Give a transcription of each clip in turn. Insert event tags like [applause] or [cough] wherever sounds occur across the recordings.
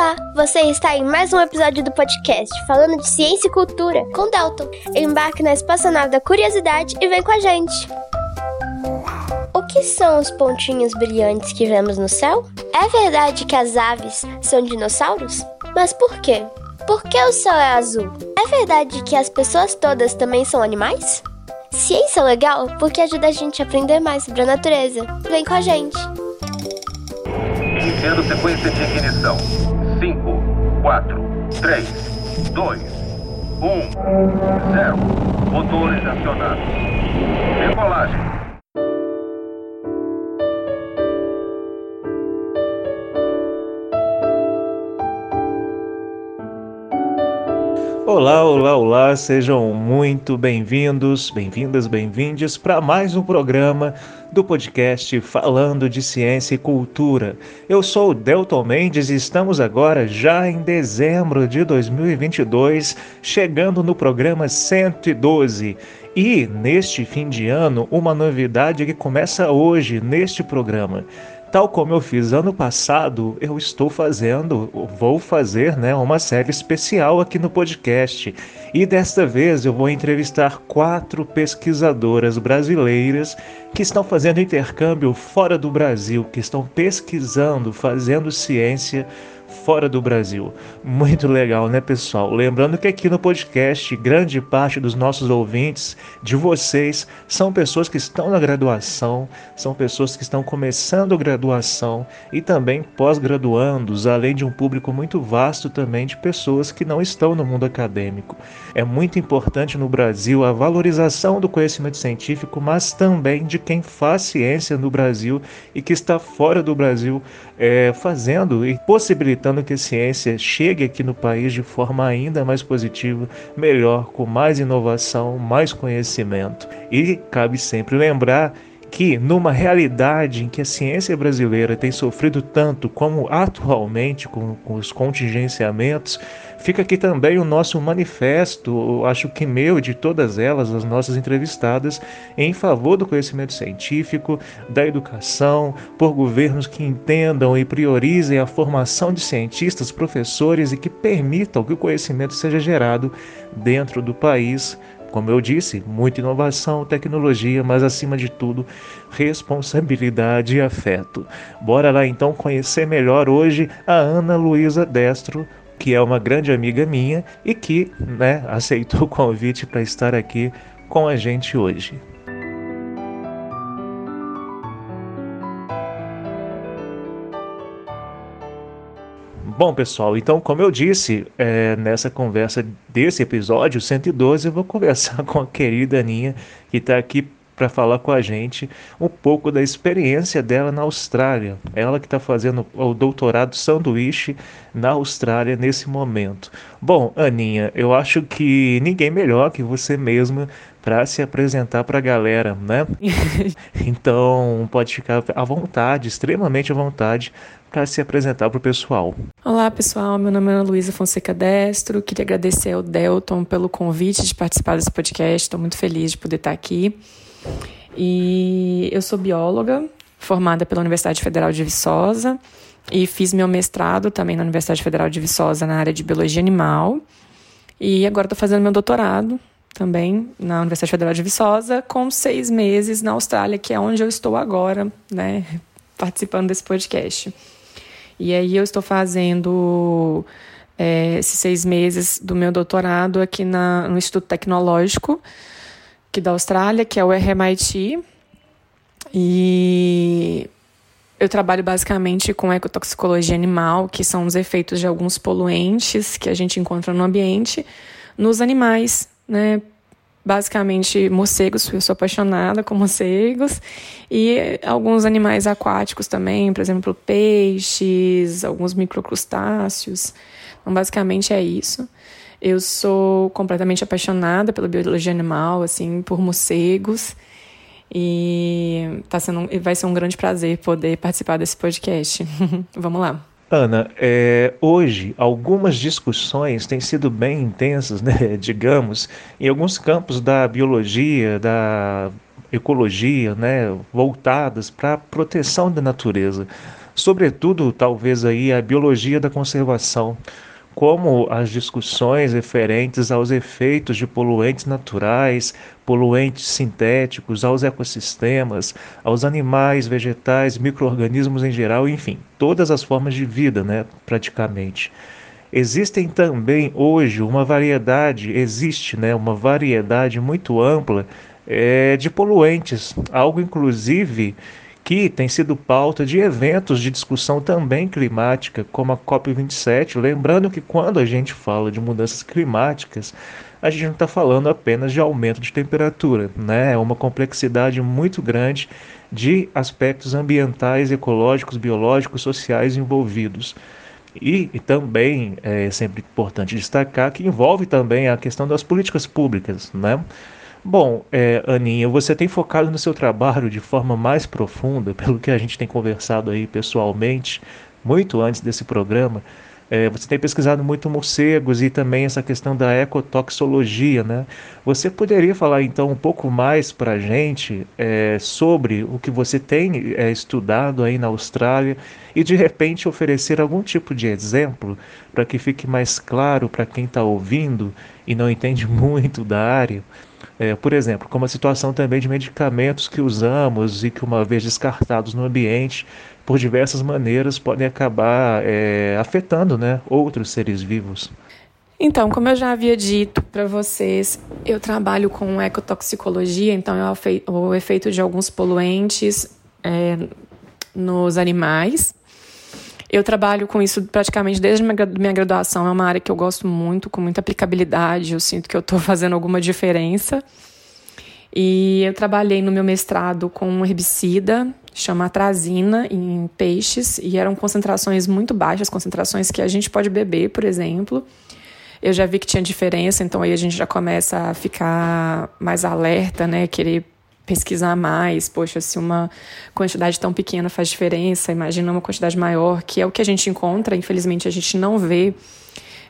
Olá, você está em mais um episódio do podcast falando de ciência e cultura com Dalton. Embarque na espaçonave da curiosidade e vem com a gente. O que são os pontinhos brilhantes que vemos no céu? É verdade que as aves são dinossauros? Mas por quê? Por que o céu é azul? É verdade que as pessoas todas também são animais? Ciência é legal porque ajuda a gente a aprender mais sobre a natureza. Vem com a gente! Iniciando sequência de ignição. 5, 4, 3, 2, 1, 0. Motores acionados. Decolagem. Olá, olá, olá, sejam muito bem-vindos, bem-vindas, bem-vindes para mais um programa do podcast Falando de Ciência e Cultura. Eu sou o Delton Mendes e estamos agora já em dezembro de 2022, chegando no programa 112. E neste fim de ano, uma novidade que começa hoje neste programa. Tal como eu fiz ano passado, eu estou fazendo, vou fazer, né, uma série especial aqui no podcast. E desta vez eu vou entrevistar quatro pesquisadoras brasileiras que estão fazendo intercâmbio fora do Brasil, que estão pesquisando, fazendo ciência fora do Brasil. Muito legal, né, pessoal? Lembrando que aqui no podcast, grande parte dos nossos ouvintes, de vocês, são pessoas que estão na graduação, são pessoas que estão começando graduação e também pós-graduandos, além de um público muito vasto também de pessoas que não estão no mundo acadêmico. É muito importante no Brasil a valorização do conhecimento científico, mas também de quem faz ciência no Brasil e que está fora do Brasil é, fazendo e possibilitando que a ciência chegue aqui no país de forma ainda mais positiva, melhor, com mais inovação, mais conhecimento. E cabe sempre lembrar que, numa realidade em que a ciência brasileira tem sofrido tanto como atualmente com, com os contingenciamentos, Fica aqui também o nosso manifesto, acho que meu de todas elas, as nossas entrevistadas, em favor do conhecimento científico, da educação, por governos que entendam e priorizem a formação de cientistas, professores e que permitam que o conhecimento seja gerado dentro do país como eu disse, muita inovação, tecnologia, mas acima de tudo, responsabilidade e afeto. Bora lá então conhecer melhor hoje a Ana Luísa Destro, que é uma grande amiga minha e que né, [laughs] aceitou o convite para estar aqui com a gente hoje. Bom, pessoal, então, como eu disse, é, nessa conversa desse episódio 112, eu vou [laughs] conversar com a querida Aninha, que está aqui para falar com a gente um pouco da experiência dela na Austrália. Ela que está fazendo o doutorado sanduíche na Austrália nesse momento. Bom, Aninha, eu acho que ninguém melhor que você mesma para se apresentar para a galera, né? [laughs] então pode ficar à vontade, extremamente à vontade, para se apresentar para o pessoal. Olá, pessoal. Meu nome é Ana Luísa Fonseca Destro. Queria agradecer ao Delton pelo convite de participar desse podcast. Estou muito feliz de poder estar aqui. E eu sou bióloga, formada pela Universidade Federal de Viçosa e fiz meu mestrado também na Universidade Federal de Viçosa na área de biologia animal. E agora estou fazendo meu doutorado também na Universidade Federal de Viçosa, com seis meses na Austrália, que é onde eu estou agora, né, [laughs] participando desse podcast. E aí eu estou fazendo é, esses seis meses do meu doutorado aqui na, no Instituto Tecnológico aqui da Austrália, que é o RMIT. E eu trabalho basicamente com ecotoxicologia animal, que são os efeitos de alguns poluentes que a gente encontra no ambiente, nos animais, né? Basicamente morcegos, eu sou apaixonada com morcegos, e alguns animais aquáticos também, por exemplo, peixes, alguns microcrustáceos. Então, basicamente é isso. Eu sou completamente apaixonada pela biologia animal, assim, por morcegos. E tá sendo, vai ser um grande prazer poder participar desse podcast. [laughs] Vamos lá. Ana, é, hoje algumas discussões têm sido bem intensas, né, [laughs] digamos, em alguns campos da biologia, da ecologia, né, voltadas para a proteção da natureza sobretudo talvez aí a biologia da conservação, como as discussões referentes aos efeitos de poluentes naturais, poluentes sintéticos, aos ecossistemas, aos animais, vegetais, microorganismos em geral, enfim, todas as formas de vida, né, praticamente. Existem também hoje uma variedade, existe né, uma variedade muito ampla é, de poluentes, algo inclusive que tem sido pauta de eventos de discussão também climática, como a COP27. Lembrando que quando a gente fala de mudanças climáticas, a gente não está falando apenas de aumento de temperatura, né? É uma complexidade muito grande de aspectos ambientais, ecológicos, biológicos, sociais envolvidos. E, e, também é sempre importante destacar que envolve também a questão das políticas públicas, né? Bom, é, Aninha, você tem focado no seu trabalho de forma mais profunda, pelo que a gente tem conversado aí pessoalmente, muito antes desse programa. É, você tem pesquisado muito morcegos e também essa questão da ecotoxologia, né? Você poderia falar então um pouco mais para a gente é, sobre o que você tem é, estudado aí na Austrália e de repente oferecer algum tipo de exemplo para que fique mais claro para quem está ouvindo e não entende [laughs] muito da área? É, por exemplo, como a situação também de medicamentos que usamos e que, uma vez descartados no ambiente, por diversas maneiras podem acabar é, afetando né, outros seres vivos. Então, como eu já havia dito para vocês, eu trabalho com ecotoxicologia, então é o efeito de alguns poluentes é, nos animais. Eu trabalho com isso praticamente desde minha graduação. É uma área que eu gosto muito, com muita aplicabilidade. Eu sinto que eu estou [laughs] fazendo alguma diferença. E eu trabalhei no meu mestrado com um herbicida, chama atrazina, em peixes, e eram concentrações muito baixas, concentrações que a gente pode beber, por exemplo. Eu já vi que tinha diferença, então aí a gente já começa a ficar mais alerta, né? Querer pesquisar mais. Poxa, se uma quantidade tão pequena faz diferença, imagina uma quantidade maior, que é o que a gente encontra. Infelizmente, a gente não vê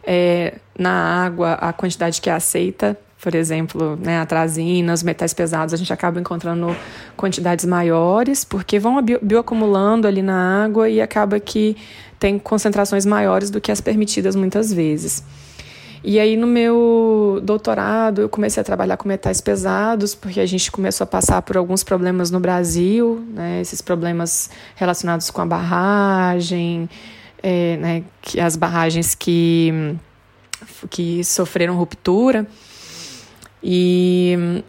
é, na água a quantidade que é aceita. Por exemplo, né, a trazina, os metais pesados, a gente acaba encontrando quantidades maiores, porque vão bioacumulando ali na água e acaba que tem concentrações maiores do que as permitidas muitas vezes. E aí, no meu doutorado, eu comecei a trabalhar com metais pesados, porque a gente começou a passar por alguns problemas no Brasil, né, esses problemas relacionados com a barragem, é, né, que, as barragens que, que sofreram ruptura. E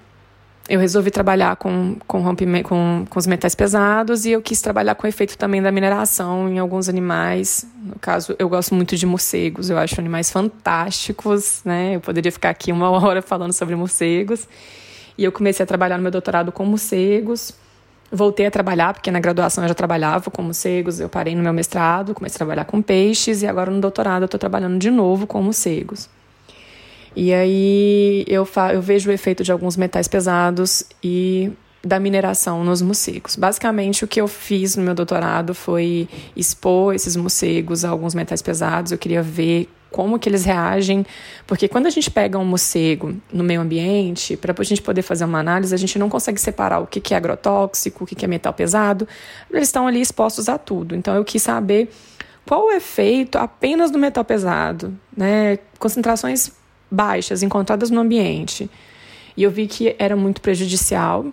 eu resolvi trabalhar com, com, rompimento, com, com os metais pesados e eu quis trabalhar com o efeito também da mineração em alguns animais. No caso, eu gosto muito de morcegos, eu acho animais fantásticos, né? Eu poderia ficar aqui uma [laughs] hora falando sobre morcegos. E eu comecei a trabalhar no meu doutorado com morcegos. Voltei a trabalhar, porque na graduação eu já trabalhava com morcegos, eu parei no meu mestrado, comecei a trabalhar com peixes e agora no doutorado eu estou trabalhando de novo com morcegos. E aí eu, eu vejo o efeito de alguns metais pesados e da mineração nos morcegos. Basicamente, o que eu fiz no meu doutorado foi expor esses morcegos a alguns metais pesados. Eu queria ver como que eles reagem, porque quando a gente pega um morcego no meio ambiente, para a gente poder fazer uma análise, a gente não consegue separar o que é agrotóxico, o que é metal pesado. Eles estão ali expostos a tudo. Então, eu quis saber qual o efeito apenas do metal pesado, né? Concentrações baixas encontradas no ambiente. E eu vi que era muito prejudicial.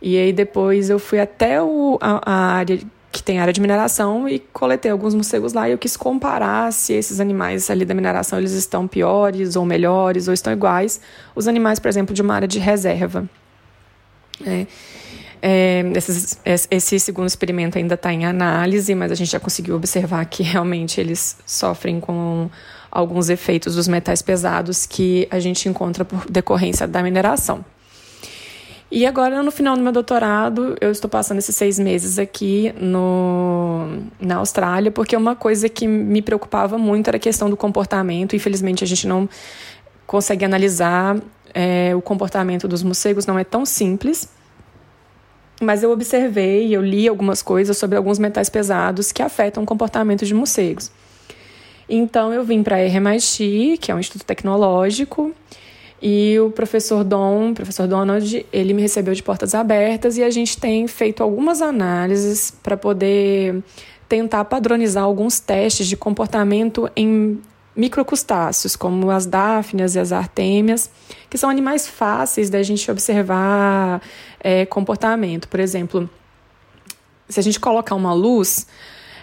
E aí depois eu fui até o, a, a área que tem área de mineração e coletei alguns morcegos lá e eu quis comparar se esses animais ali da mineração eles estão piores ou melhores ou estão iguais os animais, por exemplo, de uma área de reserva. É, é, esses, esse segundo experimento ainda está em análise, mas a gente já conseguiu observar que realmente eles sofrem com alguns efeitos dos metais pesados que a gente encontra por decorrência da mineração. E agora, no final do meu doutorado, eu estou passando esses seis meses aqui no, na Austrália, porque uma coisa que me preocupava muito era a questão do comportamento. Infelizmente, a gente não consegue analisar é, o comportamento dos morcegos, não é tão simples. Mas eu observei, eu li algumas coisas sobre alguns metais pesados que afetam o comportamento de morcegos. Então eu vim para a RMIT, que é um instituto tecnológico, e o professor Don, professor Donald, ele me recebeu de portas abertas e a gente tem feito algumas análises para poder tentar padronizar alguns testes de comportamento em microcrustáceos, como as dáfnias e as artêmias, que são animais fáceis da gente observar é, comportamento. Por exemplo, se a gente colocar uma luz,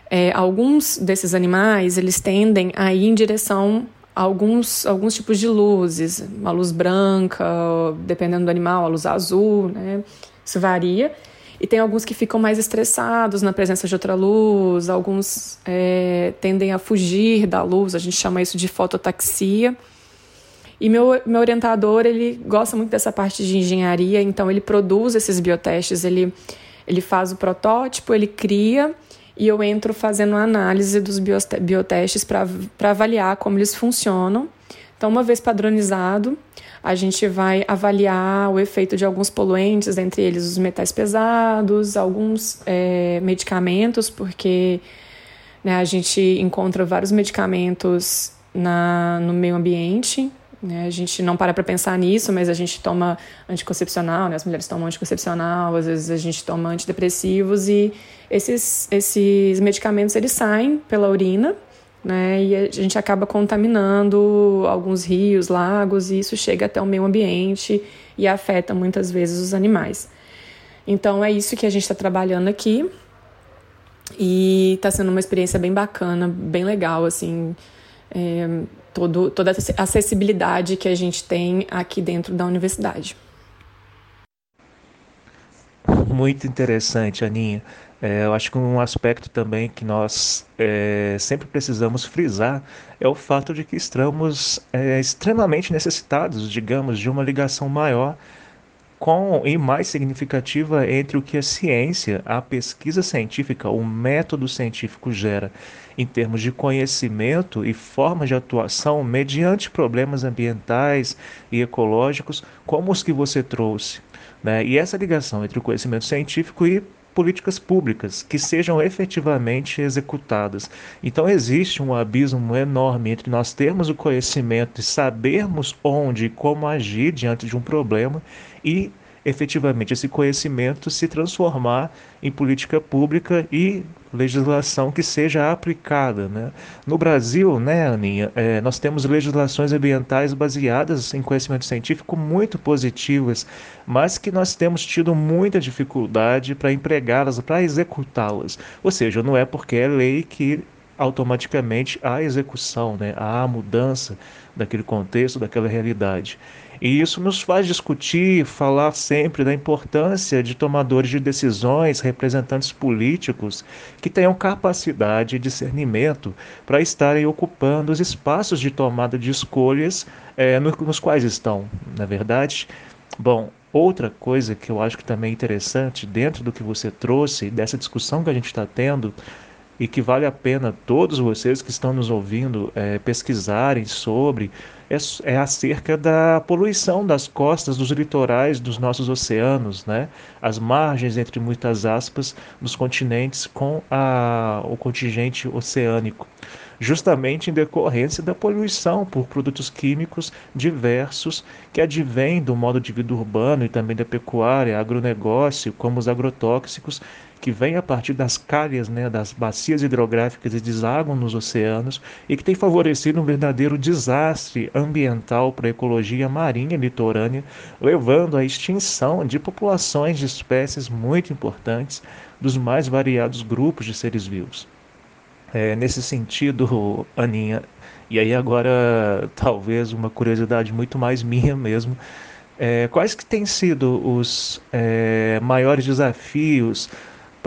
é, alguns desses animais eles tendem a ir em direção a alguns, alguns tipos de luzes, uma luz branca, dependendo do animal, a luz azul, né? Isso varia. E tem alguns que ficam mais estressados na presença de outra luz, alguns é, tendem a fugir da luz, a gente chama isso de fototaxia. E meu, meu orientador, ele gosta muito dessa parte de engenharia, então ele produz esses biotestes, ele, ele faz o protótipo, ele cria e eu entro fazendo análise dos biotestes para avaliar como eles funcionam. Então, uma vez padronizado, a gente vai avaliar o efeito de alguns poluentes, entre eles os metais pesados, alguns é, medicamentos, porque né, a gente encontra vários medicamentos na, no meio ambiente. Né? A gente não para para pensar nisso, mas a gente toma anticoncepcional, né? as mulheres tomam anticoncepcional, às vezes a gente toma antidepressivos e esses, esses medicamentos eles saem pela urina né? E a gente acaba contaminando alguns rios, lagos, e isso chega até o meio ambiente e afeta muitas vezes os animais. Então é isso que a gente está trabalhando aqui e está sendo uma experiência bem bacana, bem legal, assim, é, todo, toda a acessibilidade que a gente tem aqui dentro da universidade. Muito interessante, Aninha. É, eu acho que um aspecto também que nós é, sempre precisamos frisar é o fato de que estamos é, extremamente necessitados, digamos, de uma ligação maior com e mais significativa entre o que a ciência, a pesquisa científica, o método científico gera em termos de conhecimento e formas de atuação mediante problemas ambientais e ecológicos, como os que você trouxe. Né? E essa ligação entre o conhecimento científico e políticas públicas que sejam efetivamente executadas. Então existe um abismo enorme entre nós termos o conhecimento e sabermos onde e como agir diante de um problema e efetivamente esse conhecimento se transformar em política pública e legislação que seja aplicada. Né? No Brasil, né, Aninha, é, nós temos legislações ambientais baseadas em conhecimento científico muito positivas, mas que nós temos tido muita dificuldade para empregá-las, para executá-las. Ou seja, não é porque é lei que automaticamente há execução, né? há mudança daquele contexto, daquela realidade. E isso nos faz discutir, falar sempre da importância de tomadores de decisões, representantes políticos que tenham capacidade e discernimento para estarem ocupando os espaços de tomada de escolhas é, nos quais estão, na verdade. Bom, outra coisa que eu acho que também é interessante dentro do que você trouxe, dessa discussão que a gente está tendo, e que vale a pena todos vocês que estão nos ouvindo é, pesquisarem sobre é, é acerca da poluição das costas, dos litorais dos nossos oceanos, né? as margens, entre muitas aspas, dos continentes com a, o contingente oceânico, justamente em decorrência da poluição por produtos químicos diversos que advêm do modo de vida urbano e também da pecuária, agronegócio, como os agrotóxicos que vem a partir das calhas, né, das bacias hidrográficas e desaguam nos oceanos e que tem favorecido um verdadeiro desastre ambiental para a ecologia marinha litorânea, levando à extinção de populações de espécies muito importantes dos mais variados grupos de seres vivos. É, nesse sentido, Aninha, e aí agora talvez uma curiosidade muito mais minha mesmo, é, quais que têm sido os é, maiores desafios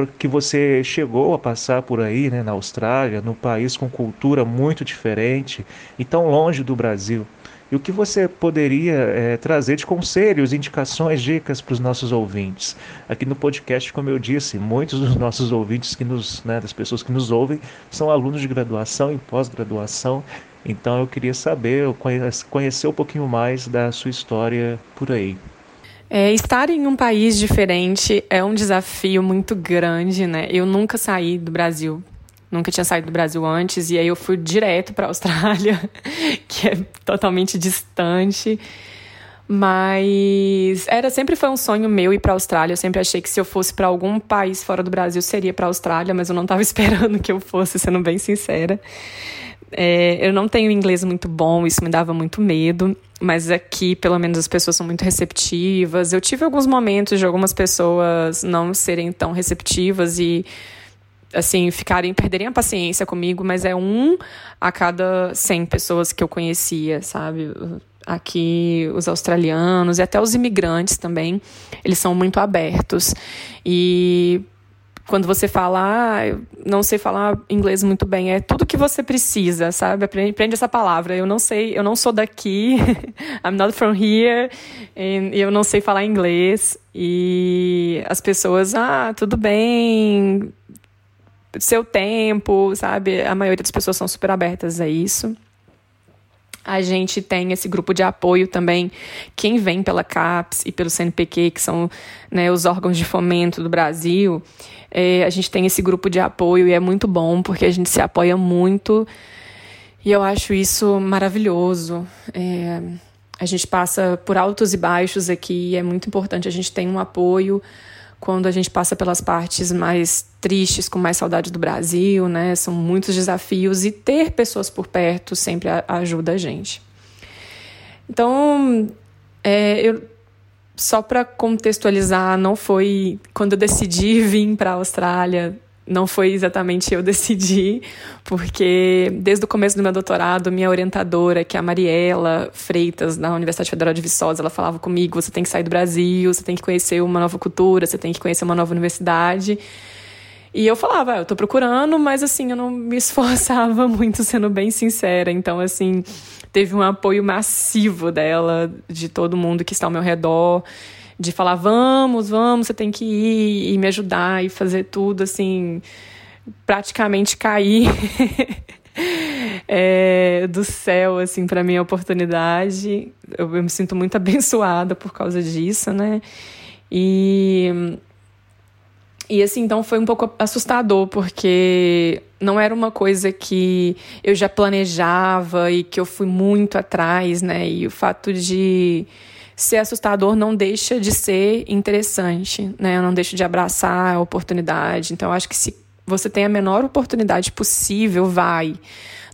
que você chegou a passar por aí, né, na Austrália, num país com cultura muito diferente e tão longe do Brasil. E o que você poderia é, trazer de conselhos, indicações, dicas para os nossos ouvintes? Aqui no podcast, como eu disse, muitos dos nossos ouvintes, que nos, né, das pessoas que nos ouvem, são alunos de graduação e pós-graduação. Então eu queria saber, conhecer um pouquinho mais da sua história por aí. É, estar em um país diferente é um desafio muito grande, né? Eu nunca saí do Brasil, nunca tinha saído do Brasil antes, e aí eu fui direto para a [laughs] Austrália, que é totalmente distante. Mas era sempre foi um sonho meu ir para a Austrália. Eu sempre achei que se eu fosse para algum país fora do Brasil seria para a Austrália, mas eu não estava [laughs] esperando que eu fosse, sendo bem sincera. É, eu não tenho inglês muito bom, isso me dava muito medo, mas aqui, pelo menos, as pessoas são muito receptivas. Eu tive alguns momentos de algumas pessoas não serem tão receptivas e assim, ficarem, perderem a paciência comigo, mas é um a cada 100 pessoas que eu conhecia, sabe? Aqui, os australianos e até os imigrantes também, eles são muito abertos. E quando você fala, ah, não sei falar inglês muito bem, é tudo que você precisa, sabe? Aprende essa palavra. Eu não sei, eu não sou daqui, [laughs] I'm not from here, e eu não sei falar inglês. E as pessoas, ah, tudo bem, seu tempo, sabe? A maioria das pessoas são super abertas a isso. A gente tem esse grupo de apoio também, quem vem pela CAPES e pelo CNPq, que são né, os órgãos de fomento do Brasil, é, a gente tem esse grupo de apoio e é muito bom, porque a gente se apoia muito. E eu acho isso maravilhoso. É, a gente passa por altos e baixos aqui e é muito importante a gente ter um apoio quando a gente passa pelas partes mais tristes, com mais saudade do Brasil, né? São muitos desafios e ter pessoas por perto sempre ajuda a gente. Então, é, eu, só para contextualizar, não foi quando eu decidi [laughs] vir para a Austrália não foi exatamente eu [laughs] decidir, porque desde o começo do meu doutorado, minha orientadora, que é a Mariela Freitas, da Universidade Federal de Viçosa, ela falava comigo: você tem que sair do Brasil, você tem que conhecer uma nova cultura, você tem que conhecer uma nova universidade. E eu falava, ah, eu tô procurando, mas assim, eu não me [laughs] esforçava muito, sendo bem sincera. Então, assim, teve um apoio massivo dela, de todo mundo que está ao meu redor de falar, vamos, vamos, você tem que ir e me ajudar e fazer tudo, assim, praticamente cair [laughs] é, do céu, assim, para minha oportunidade. Eu, eu me sinto muito [laughs] abençoada por causa disso, né? E. E assim, então foi um pouco assustador, porque não era uma coisa que eu já planejava e que eu fui muito atrás, né? E o fato de ser assustador não deixa de ser interessante, né? Não deixa de abraçar a oportunidade. Então, acho que se você tem a menor oportunidade possível, vai.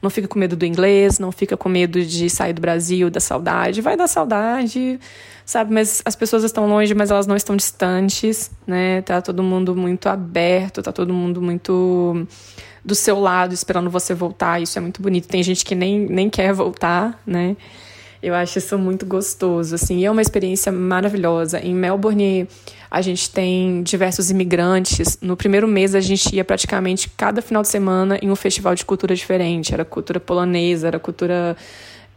Não fica com medo do inglês, não fica com medo de sair do Brasil, da saudade. Vai dar saudade, sabe? Mas as pessoas estão longe, mas elas não estão distantes, né? Tá todo mundo muito aberto, tá todo mundo muito do seu lado, esperando você voltar. Isso é muito bonito. Tem gente que nem, nem quer voltar, né? Eu acho isso muito gostoso, assim, e é uma experiência maravilhosa. Em Melbourne, a gente tem diversos imigrantes. No primeiro mês, a gente ia praticamente cada final de semana em um festival de cultura diferente. Era cultura polonesa, era cultura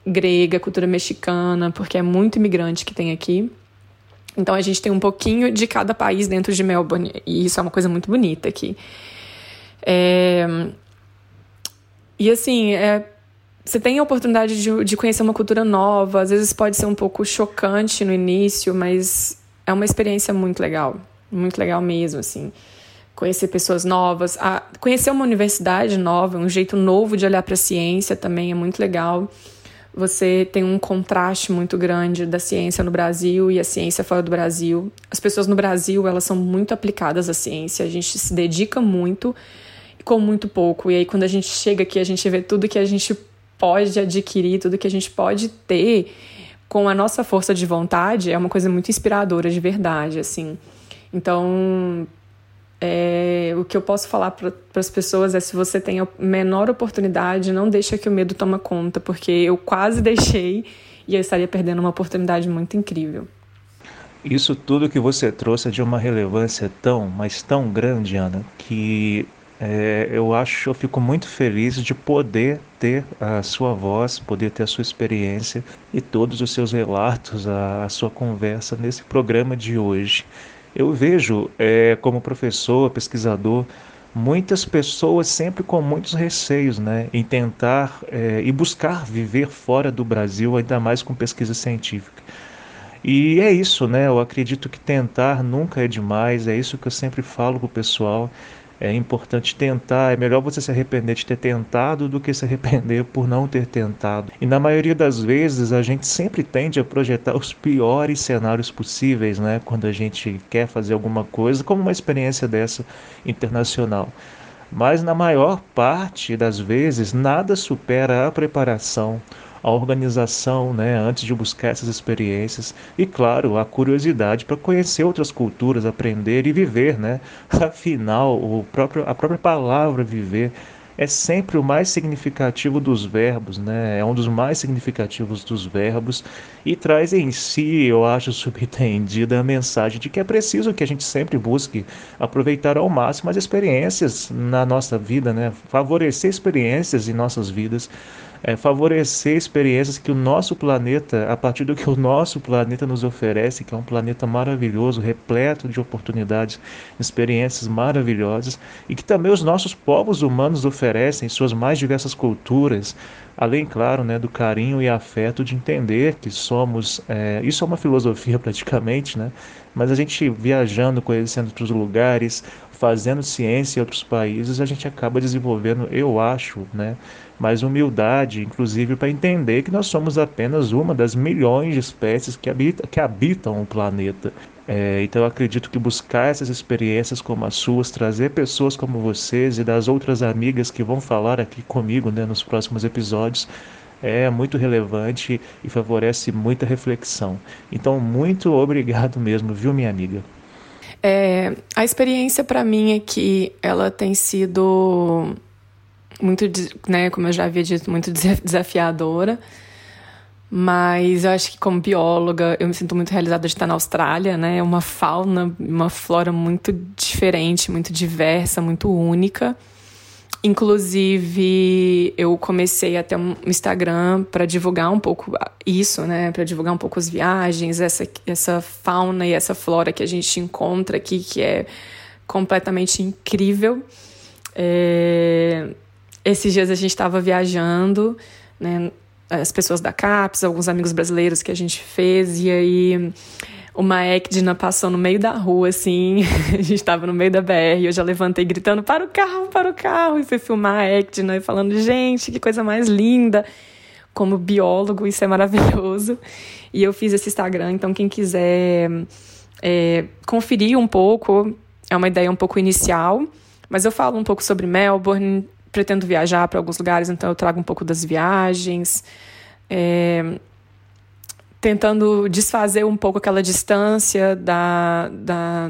grega, cultura mexicana, porque é muito imigrante que tem aqui. Então a gente tem um pouquinho de cada país dentro de Melbourne, e isso é uma coisa muito bonita aqui. É... E assim, é você tem a oportunidade de, de conhecer uma cultura nova, às vezes pode ser um pouco chocante no início, mas é uma experiência muito legal, muito legal mesmo, assim. Conhecer pessoas novas, a, conhecer uma universidade nova, um jeito novo de olhar para a ciência também é muito legal. Você tem um contraste muito grande da ciência no Brasil e a ciência fora do Brasil. As pessoas no Brasil, elas são muito aplicadas à ciência, a gente se dedica muito com muito pouco. E aí, quando a gente chega aqui, a gente vê tudo que a gente pode adquirir, tudo que a gente pode ter com a nossa força de vontade é uma coisa muito inspiradora de verdade, assim. Então, é, o que eu posso falar para as pessoas é se você tem a menor oportunidade, não deixa que o medo toma conta, porque eu quase deixei e eu estaria perdendo uma oportunidade muito incrível. Isso tudo que você trouxe é de uma relevância tão, mas tão grande, Ana, que é, eu acho, eu fico muito feliz de poder ter a sua voz, poder ter a sua experiência e todos os seus relatos, a, a sua conversa nesse programa de hoje. Eu vejo, é, como professor, pesquisador, muitas pessoas sempre com muitos receios né, em tentar é, e buscar viver fora do Brasil, ainda mais com pesquisa científica. E é isso, né? Eu acredito que tentar nunca é demais, é isso que eu sempre falo para o pessoal é importante tentar, é melhor você se arrepender de ter tentado do que se arrepender por não ter tentado. E na maioria das vezes a gente sempre tende a projetar os piores cenários possíveis, né, quando a gente quer fazer alguma coisa, como uma experiência dessa internacional. Mas na maior parte das vezes nada supera a preparação, a organização, né, antes de buscar essas experiências e, claro, a curiosidade para conhecer outras culturas, aprender e viver, né? [laughs] Afinal, o próprio, a própria palavra viver é sempre o mais significativo dos verbos, né? É um dos mais significativos dos verbos e traz em si, eu acho, [laughs] subentendida a mensagem de que é preciso que a gente sempre busque aproveitar ao máximo as experiências na nossa vida, né? Favorecer experiências em nossas vidas é, favorecer experiências que o nosso planeta, a partir do que o nosso planeta nos oferece, que é um planeta maravilhoso, repleto de oportunidades, experiências maravilhosas, e que também os nossos povos humanos oferecem, suas mais diversas culturas, além, claro, né, do carinho e afeto de entender que somos. É, isso é uma filosofia [laughs] praticamente, né? Mas a gente viajando, conhecendo outros lugares, fazendo ciência em outros países, a gente acaba desenvolvendo, eu acho, né, mais humildade, inclusive para entender que nós somos apenas uma das milhões de espécies que, habita, que habitam o planeta. É, então eu acredito que buscar essas experiências como as suas, trazer pessoas como vocês e das outras amigas que vão falar aqui comigo né, nos próximos episódios, é muito relevante e favorece muita reflexão. Então, muito obrigado mesmo, viu, minha amiga? É, a experiência para mim é que ela tem sido muito, né, como eu já havia dito, muito desafiadora. Mas eu acho que como bióloga eu me sinto muito realizada de estar na Austrália, né? É uma fauna, uma flora muito diferente, muito diversa, muito única. Inclusive, eu comecei até um Instagram para divulgar um pouco isso, né? Para divulgar um pouco as viagens, essa, essa fauna e essa flora que a gente encontra aqui, que é completamente incrível. É... Esses dias a gente estava viajando, né? As pessoas da CAPES, alguns amigos brasileiros que a gente fez, e aí uma Ecdina passou no meio da rua, assim. [laughs] a gente estava no meio da BR, eu já levantei gritando: para o carro, para o carro! E fui filmar a Ecdina e falando: gente, que coisa mais linda! Como biólogo, isso é maravilhoso. E eu fiz esse Instagram, então quem quiser é, conferir um pouco, é uma ideia um pouco inicial, mas eu falo um pouco sobre Melbourne, pretendo viajar para alguns lugares, então eu trago um pouco das viagens, é, tentando desfazer um pouco aquela distância da, da,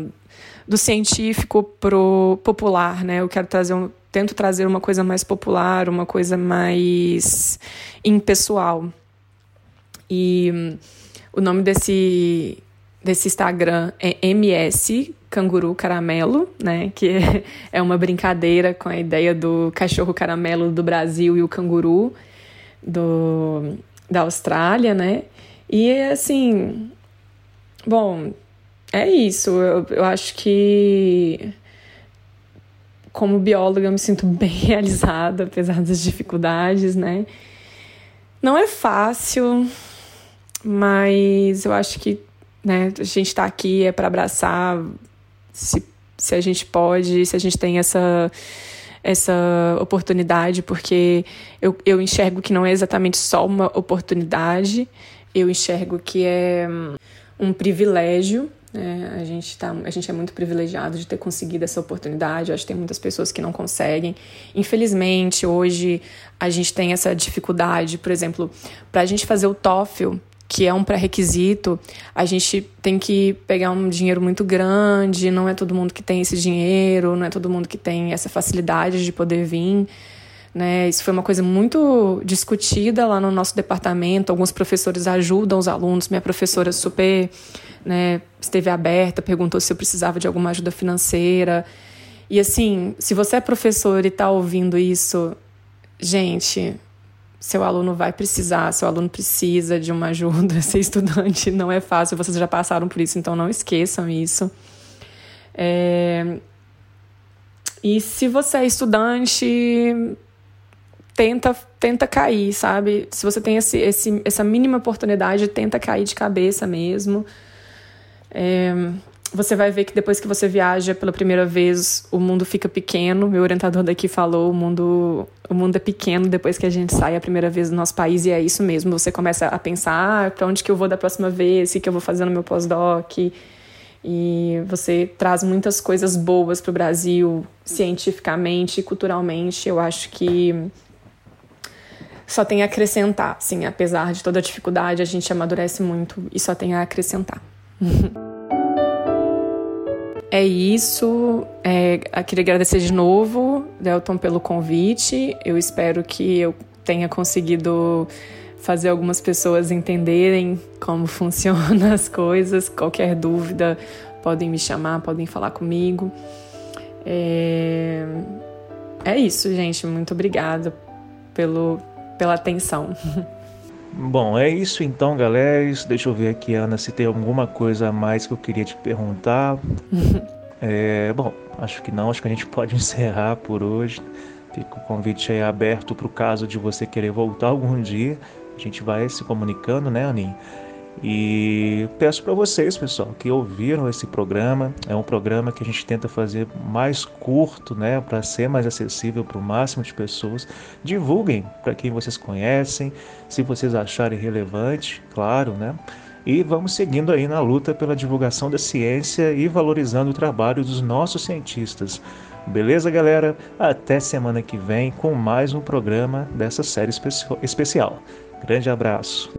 do científico pro popular, né? Eu quero trazer um, tento trazer uma coisa mais popular, uma coisa mais impessoal. E hum, o nome desse desse Instagram é MS Canguru Caramelo, né? Que [laughs] é uma brincadeira com a ideia do cachorro caramelo do Brasil e o canguru do, da Austrália, né? E assim, bom, é isso. Eu, eu acho que como bióloga eu me sinto [laughs] bem realizada, apesar das dificuldades, né? Não é fácil, mas eu acho que né, a gente está aqui é para abraçar se, se a gente pode, se a gente tem essa essa oportunidade, porque eu, eu enxergo que não é exatamente só uma oportunidade, eu enxergo que é um privilégio. Né? A, gente tá, a gente é muito privilegiado de ter conseguido essa oportunidade. Eu acho que tem muitas pessoas que não conseguem. Infelizmente, hoje a gente tem essa dificuldade, por exemplo, para a gente fazer o TOEFL, que é um pré-requisito, a gente tem que pegar um dinheiro muito grande, não é todo mundo que tem esse dinheiro, não é todo mundo que tem essa facilidade de poder vir. Né? Isso foi uma coisa muito discutida lá no nosso departamento. Alguns professores ajudam os alunos. Minha professora super né, esteve aberta, perguntou se eu precisava de alguma ajuda financeira. E assim, se você é professor e está ouvindo isso, gente, seu aluno vai precisar, seu aluno precisa de uma ajuda. [laughs] Ser estudante não é fácil, vocês já passaram por isso, então não esqueçam isso. É... E se você é estudante, tenta, tenta cair, sabe? Se você tem esse, esse, essa mínima oportunidade, tenta cair de cabeça mesmo. É... você vai ver que depois que você viaja pela primeira vez, o mundo fica pequeno. Meu orientador daqui falou, o mundo, o mundo é pequeno depois que a gente sai a primeira vez do nosso país e é isso mesmo. Você começa a pensar, ah, para onde que eu vou da próxima vez, o que eu vou fazer no meu pós-doc. E você traz muitas coisas boas para o Brasil, cientificamente, culturalmente. Eu acho que só tem a acrescentar, sim, apesar de toda a dificuldade, a gente amadurece muito e só tem a acrescentar. [laughs] É isso. É, queria agradecer de novo, Delton, pelo convite. Eu espero que eu tenha conseguido fazer algumas pessoas entenderem como [laughs] funcionam as coisas. Qualquer dúvida, podem me chamar, podem falar comigo. É, é isso, gente. Muito obrigada pelo, pela atenção. [laughs] Bom, é isso então, galera. Deixa eu ver aqui, Ana, se tem alguma coisa a mais que eu queria te perguntar. [laughs] é, bom, acho que não, acho que a gente [laughs] pode encerrar por hoje. Fica o convite aí aberto para o caso de você querer voltar algum dia. A gente vai se comunicando, né, Aninha? E peço para vocês, pessoal, que ouviram esse programa. É um programa que a gente tenta fazer mais curto, né, para ser mais acessível para o máximo de pessoas. Divulguem para quem vocês conhecem, se vocês acharem relevante, claro, né? E vamos seguindo aí na luta pela divulgação da ciência e valorizando o trabalho dos nossos cientistas. Beleza, galera? Até semana que vem com mais um programa dessa série especial. Grande abraço.